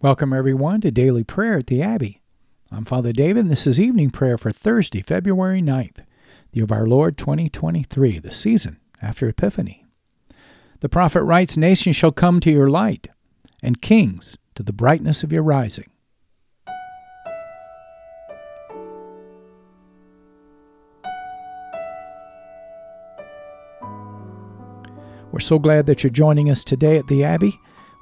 Welcome, everyone, to Daily Prayer at the Abbey. I'm Father David, and this is evening prayer for Thursday, February 9th, the year of our Lord 2023, the season after Epiphany. The prophet writes Nations shall come to your light, and kings to the brightness of your rising. We're so glad that you're joining us today at the Abbey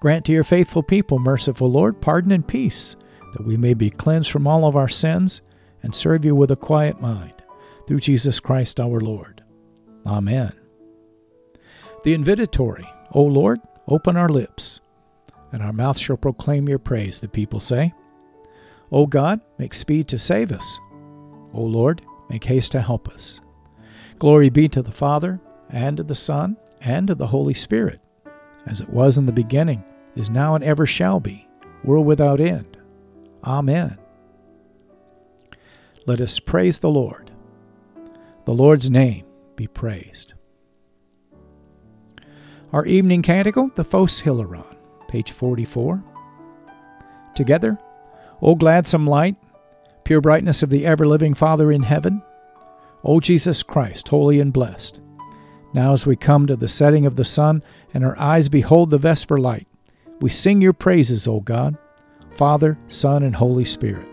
Grant to your faithful people, merciful Lord, pardon and peace, that we may be cleansed from all of our sins and serve you with a quiet mind. Through Jesus Christ our Lord. Amen. The invitatory, O Lord, open our lips, and our mouth shall proclaim your praise, the people say. O God, make speed to save us. O Lord, make haste to help us. Glory be to the Father, and to the Son, and to the Holy Spirit, as it was in the beginning is now and ever shall be, world without end. Amen. Let us praise the Lord. The Lord's name be praised. Our evening canticle, the Phos Hilaron, page 44. Together, O gladsome light, pure brightness of the ever living Father in heaven, O Jesus Christ, holy and blessed. Now, as we come to the setting of the sun and our eyes behold the vesper light, we sing your praises, O God, Father, Son, and Holy Spirit.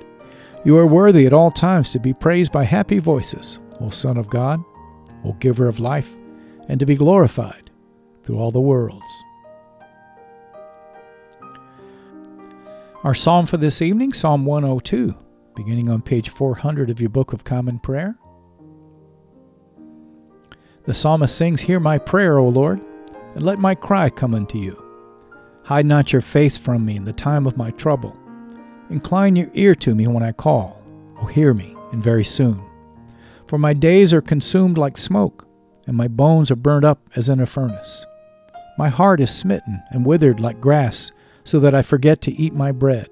You are worthy at all times to be praised by happy voices, O Son of God, O Giver of life, and to be glorified through all the worlds. Our psalm for this evening, Psalm 102, beginning on page 400 of your Book of Common Prayer. The psalmist sings, Hear my prayer, O Lord, and let my cry come unto you. Hide not your face from me in the time of my trouble. Incline your ear to me when I call. O hear me, and very soon. For my days are consumed like smoke, and my bones are burnt up as in a furnace. My heart is smitten and withered like grass, so that I forget to eat my bread.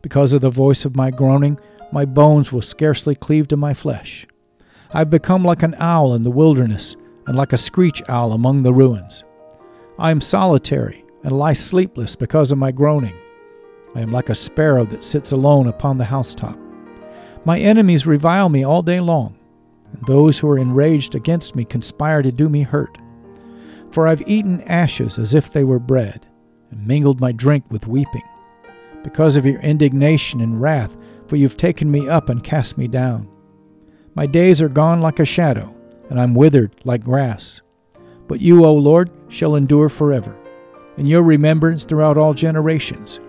Because of the voice of my groaning, my bones will scarcely cleave to my flesh. I have become like an owl in the wilderness, and like a screech owl among the ruins. I am solitary and lie sleepless because of my groaning. I am like a sparrow that sits alone upon the housetop. My enemies revile me all day long, and those who are enraged against me conspire to do me hurt. For I've eaten ashes as if they were bread, and mingled my drink with weeping. Because of your indignation and wrath, for you've taken me up and cast me down. My days are gone like a shadow, and I'm withered like grass. But you, O Lord, shall endure forever and your remembrance throughout all generations.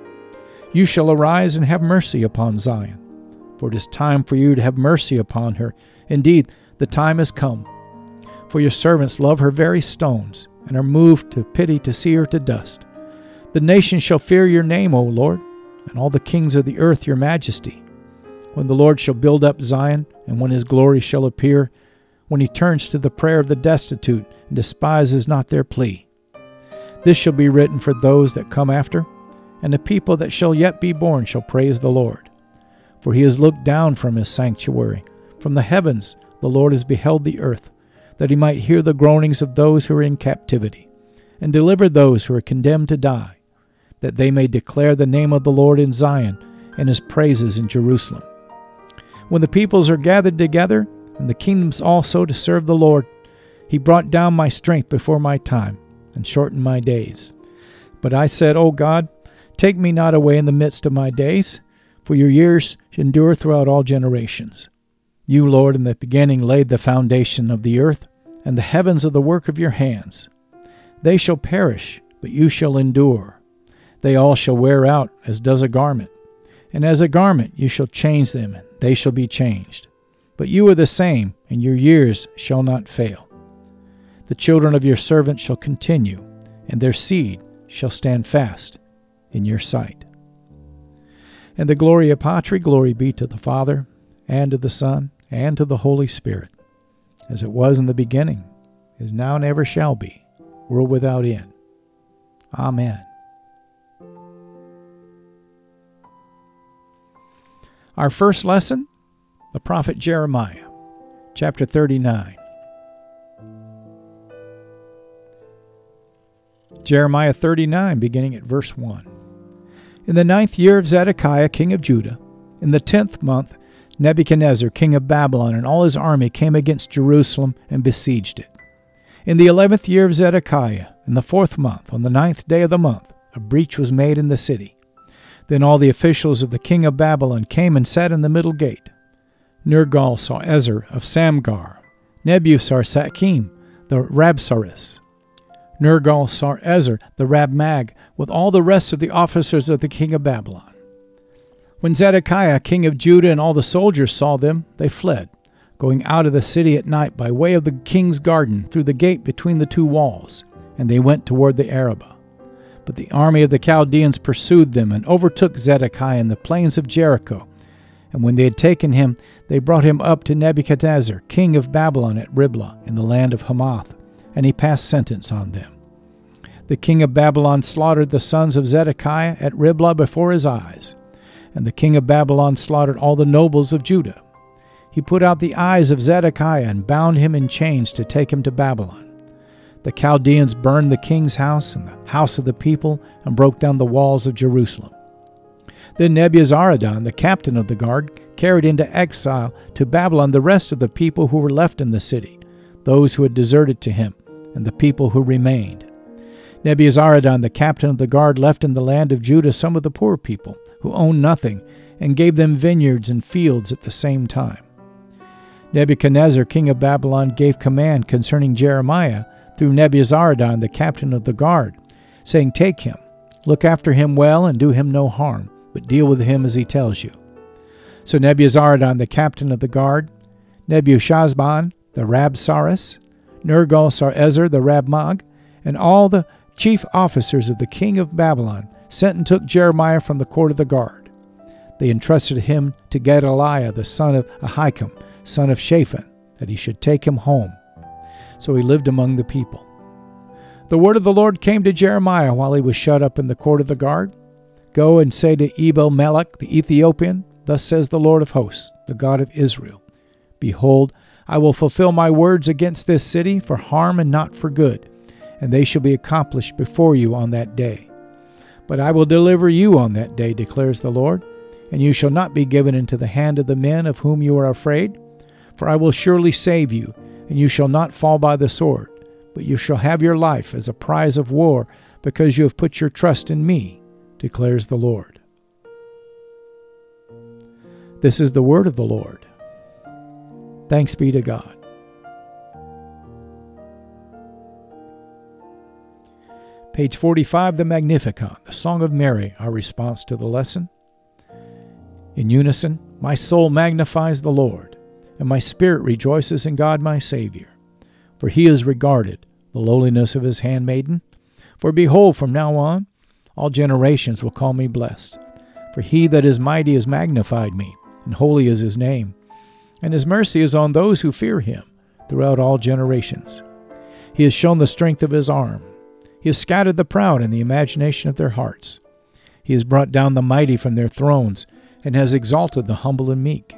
You shall arise and have mercy upon Zion, for it is time for you to have mercy upon her. Indeed, the time has come. For your servants love her very stones, and are moved to pity to see her to dust. The nations shall fear your name, O Lord, and all the kings of the earth your majesty. When the Lord shall build up Zion, and when his glory shall appear, when he turns to the prayer of the destitute and despises not their plea. This shall be written for those that come after, and the people that shall yet be born shall praise the Lord. For he has looked down from his sanctuary. From the heavens the Lord has beheld the earth, that he might hear the groanings of those who are in captivity, and deliver those who are condemned to die, that they may declare the name of the Lord in Zion and his praises in Jerusalem. When the peoples are gathered together, and the kingdoms also to serve the Lord, he brought down my strength before my time, and shortened my days. But I said, O God, take me not away in the midst of my days for your years endure throughout all generations. You, Lord, in the beginning laid the foundation of the earth, and the heavens are the work of your hands. They shall perish, but you shall endure. They all shall wear out as does a garment, and as a garment you shall change them, they shall be changed. But you are the same, and your years shall not fail. The children of your servant shall continue, and their seed shall stand fast in your sight. And the Gloria Patri, glory be to the Father, and to the Son, and to the Holy Spirit, as it was in the beginning, is now and ever shall be, world without end. Amen. Our first lesson, the prophet Jeremiah, chapter 39. Jeremiah 39, beginning at verse 1. In the ninth year of Zedekiah, king of Judah, in the tenth month, Nebuchadnezzar, king of Babylon, and all his army came against Jerusalem and besieged it. In the eleventh year of Zedekiah, in the fourth month, on the ninth day of the month, a breach was made in the city. Then all the officials of the king of Babylon came and sat in the middle gate. Nergal Sarezer of Samgar, Nebusar the Rabsaris, Nergal Sarezer, the Rabmag, with all the rest of the officers of the king of Babylon. When Zedekiah, king of Judah, and all the soldiers saw them, they fled, going out of the city at night by way of the king's garden through the gate between the two walls, and they went toward the Arabah. But the army of the Chaldeans pursued them and overtook Zedekiah in the plains of Jericho. And when they had taken him, they brought him up to Nebuchadnezzar, king of Babylon, at Riblah in the land of Hamath and he passed sentence on them. The king of Babylon slaughtered the sons of Zedekiah at Riblah before his eyes, and the king of Babylon slaughtered all the nobles of Judah. He put out the eyes of Zedekiah and bound him in chains to take him to Babylon. The Chaldeans burned the king's house and the house of the people and broke down the walls of Jerusalem. Then Nebuzaradan, the captain of the guard, carried into exile to Babylon the rest of the people who were left in the city, those who had deserted to him and the people who remained. Nebuzaradan, the captain of the guard, left in the land of Judah some of the poor people who owned nothing and gave them vineyards and fields at the same time. Nebuchadnezzar, king of Babylon, gave command concerning Jeremiah through Nebuzaradan, the captain of the guard, saying, Take him, look after him well, and do him no harm, but deal with him as he tells you. So Nebuzaradan, the captain of the guard, Nebuchadnezzar, the Rabsaris, Nergal Sarezer the Rabmag, and all the chief officers of the king of Babylon sent and took Jeremiah from the court of the guard. They entrusted him to Gedaliah the son of Ahikam, son of Shaphan, that he should take him home. So he lived among the people. The word of the Lord came to Jeremiah while he was shut up in the court of the guard. Go and say to Ebed Melech the Ethiopian, Thus says the Lord of hosts, the God of Israel Behold, I will fulfill my words against this city for harm and not for good, and they shall be accomplished before you on that day. But I will deliver you on that day, declares the Lord, and you shall not be given into the hand of the men of whom you are afraid. For I will surely save you, and you shall not fall by the sword, but you shall have your life as a prize of war, because you have put your trust in me, declares the Lord. This is the word of the Lord. Thanks be to God. Page 45, the Magnificat, the Song of Mary, our response to the lesson. In unison, my soul magnifies the Lord, and my spirit rejoices in God my Savior. For he has regarded the lowliness of his handmaiden. For behold, from now on, all generations will call me blessed. For he that is mighty has magnified me, and holy is his name and his mercy is on those who fear him throughout all generations. He has shown the strength of his arm. He has scattered the proud in the imagination of their hearts. He has brought down the mighty from their thrones and has exalted the humble and meek.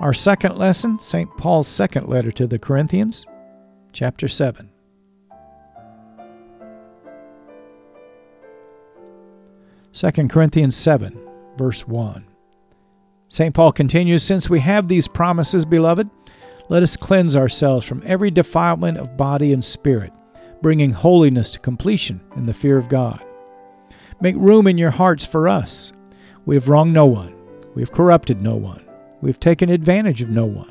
Our second lesson, St. Paul's second letter to the Corinthians, chapter 7. Second Corinthians 7, verse 1. St. Paul continues Since we have these promises, beloved, let us cleanse ourselves from every defilement of body and spirit, bringing holiness to completion in the fear of God. Make room in your hearts for us. We have wronged no one, we have corrupted no one we have taken advantage of no one.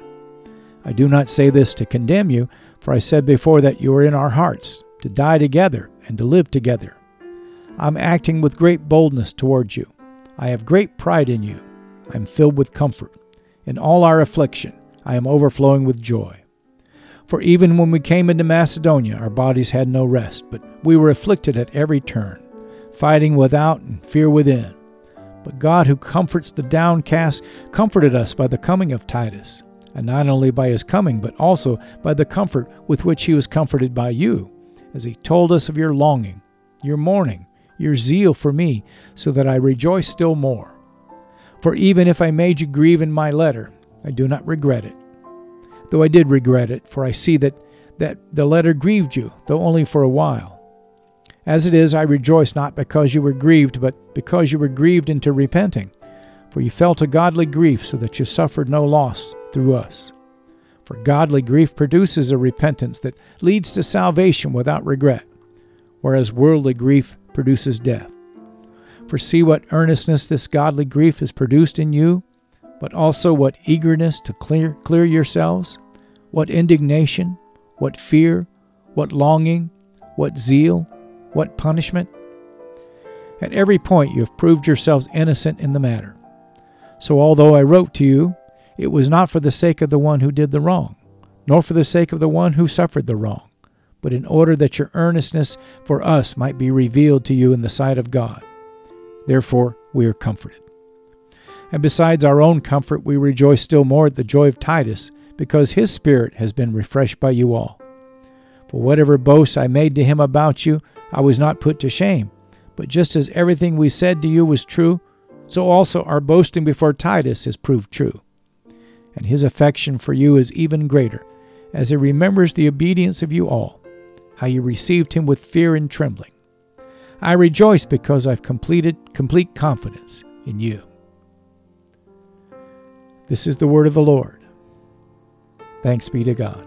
I do not say this to condemn you, for I said before that you are in our hearts, to die together and to live together. I'm acting with great boldness towards you. I have great pride in you. I am filled with comfort. In all our affliction, I am overflowing with joy. For even when we came into Macedonia, our bodies had no rest, but we were afflicted at every turn, fighting without and fear within. But God, who comforts the downcast, comforted us by the coming of Titus, and not only by his coming, but also by the comfort with which he was comforted by you, as he told us of your longing, your mourning, your zeal for me, so that I rejoice still more. For even if I made you grieve in my letter, I do not regret it. Though I did regret it, for I see that, that the letter grieved you, though only for a while. As it is, I rejoice not because you were grieved, but because you were grieved into repenting. For you felt a godly grief, so that you suffered no loss through us. For godly grief produces a repentance that leads to salvation without regret, whereas worldly grief produces death. For see what earnestness this godly grief has produced in you, but also what eagerness to clear, clear yourselves, what indignation, what fear, what longing, what zeal, what punishment? At every point you have proved yourselves innocent in the matter. So, although I wrote to you, it was not for the sake of the one who did the wrong, nor for the sake of the one who suffered the wrong, but in order that your earnestness for us might be revealed to you in the sight of God. Therefore, we are comforted. And besides our own comfort, we rejoice still more at the joy of Titus, because his spirit has been refreshed by you all. For whatever boasts I made to him about you, I was not put to shame. But just as everything we said to you was true, so also our boasting before Titus has proved true. And his affection for you is even greater, as he remembers the obedience of you all, how you received him with fear and trembling. I rejoice because I've completed complete confidence in you. This is the word of the Lord. Thanks be to God.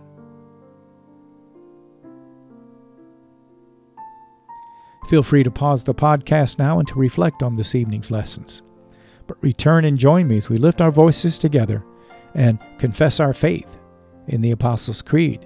Feel free to pause the podcast now and to reflect on this evening's lessons. But return and join me as we lift our voices together and confess our faith in the Apostles' Creed.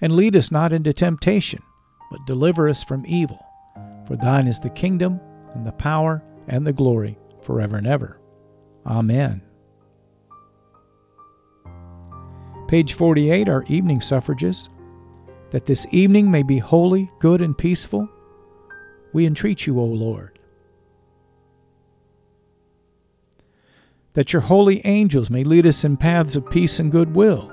And lead us not into temptation, but deliver us from evil. For thine is the kingdom, and the power, and the glory, forever and ever. Amen. Page 48 Our evening suffrages. That this evening may be holy, good, and peaceful we entreat you, O Lord. That your holy angels may lead us in paths of peace and goodwill.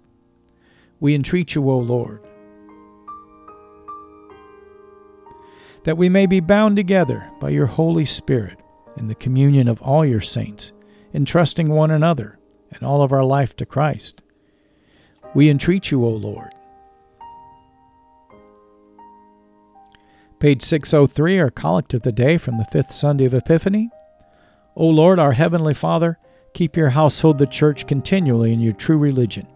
We entreat you, O Lord. That we may be bound together by your Holy Spirit in the communion of all your saints, entrusting one another and all of our life to Christ. We entreat you, O Lord. Page 603, our collect of the day from the fifth Sunday of Epiphany. O Lord, our heavenly Father, keep your household, the church, continually in your true religion,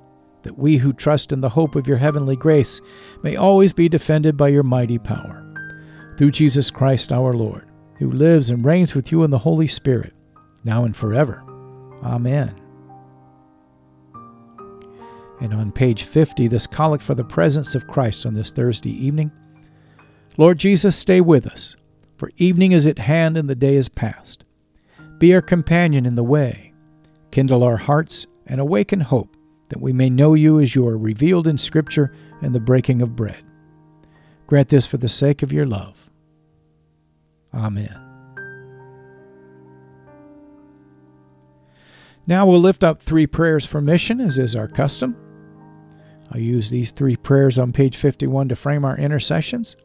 that we who trust in the hope of your heavenly grace may always be defended by your mighty power. Through Jesus Christ our Lord, who lives and reigns with you in the Holy Spirit, now and forever. Amen. And on page 50, this collect for the presence of Christ on this Thursday evening. Lord Jesus, stay with us, for evening is at hand and the day is past. Be our companion in the way. Kindle our hearts and awaken hope that we may know you as you are revealed in Scripture and the breaking of bread. Grant this for the sake of your love. Amen. Now we'll lift up three prayers for mission, as is our custom. I'll use these three prayers on page 51 to frame our intercessions.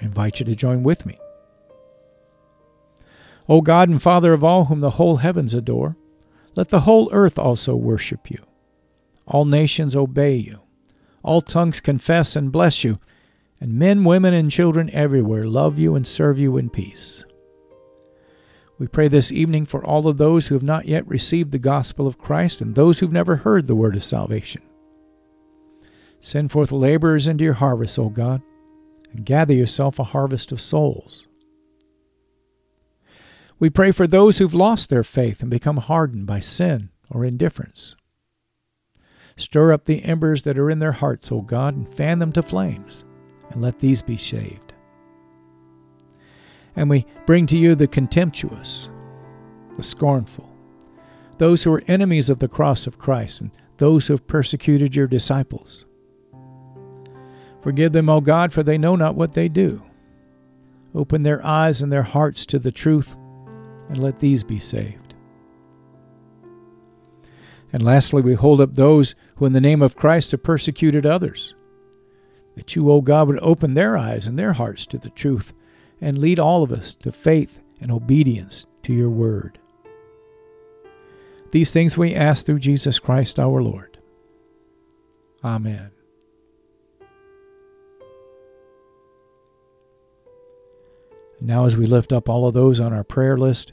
I invite you to join with me. O God and Father of all whom the whole heavens adore, let the whole earth also worship you. All nations obey you. All tongues confess and bless you, and men, women, and children everywhere love you and serve you in peace. We pray this evening for all of those who have not yet received the gospel of Christ and those who've never heard the word of salvation. Send forth laborers into your harvest, O God, and gather yourself a harvest of souls. We pray for those who've lost their faith and become hardened by sin or indifference. Stir up the embers that are in their hearts, O God, and fan them to flames, and let these be shaved. And we bring to you the contemptuous, the scornful, those who are enemies of the cross of Christ, and those who have persecuted your disciples. Forgive them, O God, for they know not what they do. Open their eyes and their hearts to the truth and let these be saved. And lastly, we hold up those who, in the name of Christ, have persecuted others. That you, O God, would open their eyes and their hearts to the truth and lead all of us to faith and obedience to your word. These things we ask through Jesus Christ our Lord. Amen. Now, as we lift up all of those on our prayer list,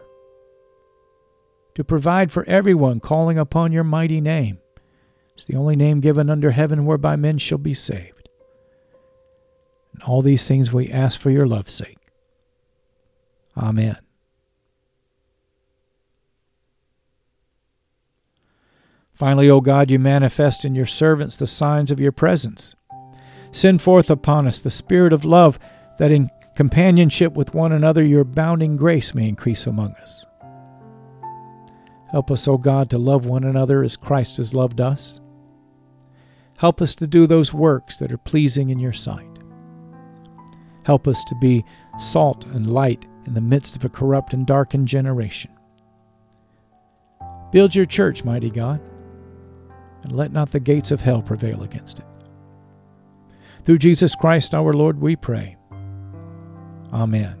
to provide for everyone calling upon your mighty name. It's the only name given under heaven whereby men shall be saved. And all these things we ask for your love's sake. Amen. Finally, O God, you manifest in your servants the signs of your presence. Send forth upon us the Spirit of love, that in companionship with one another your abounding grace may increase among us. Help us, O God, to love one another as Christ has loved us. Help us to do those works that are pleasing in your sight. Help us to be salt and light in the midst of a corrupt and darkened generation. Build your church, mighty God, and let not the gates of hell prevail against it. Through Jesus Christ our Lord, we pray. Amen.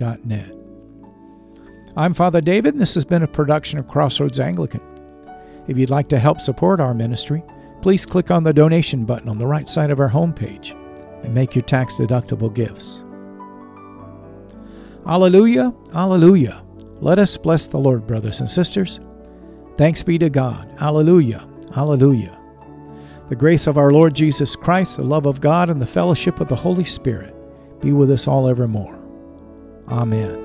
net. I'm Father David, and this has been a production of Crossroads Anglican. If you'd like to help support our ministry, please click on the donation button on the right side of our homepage and make your tax deductible gifts. Alleluia, Alleluia. Let us bless the Lord, brothers and sisters. Thanks be to God. Alleluia, Alleluia. The grace of our Lord Jesus Christ, the love of God, and the fellowship of the Holy Spirit be with us all evermore. Amen.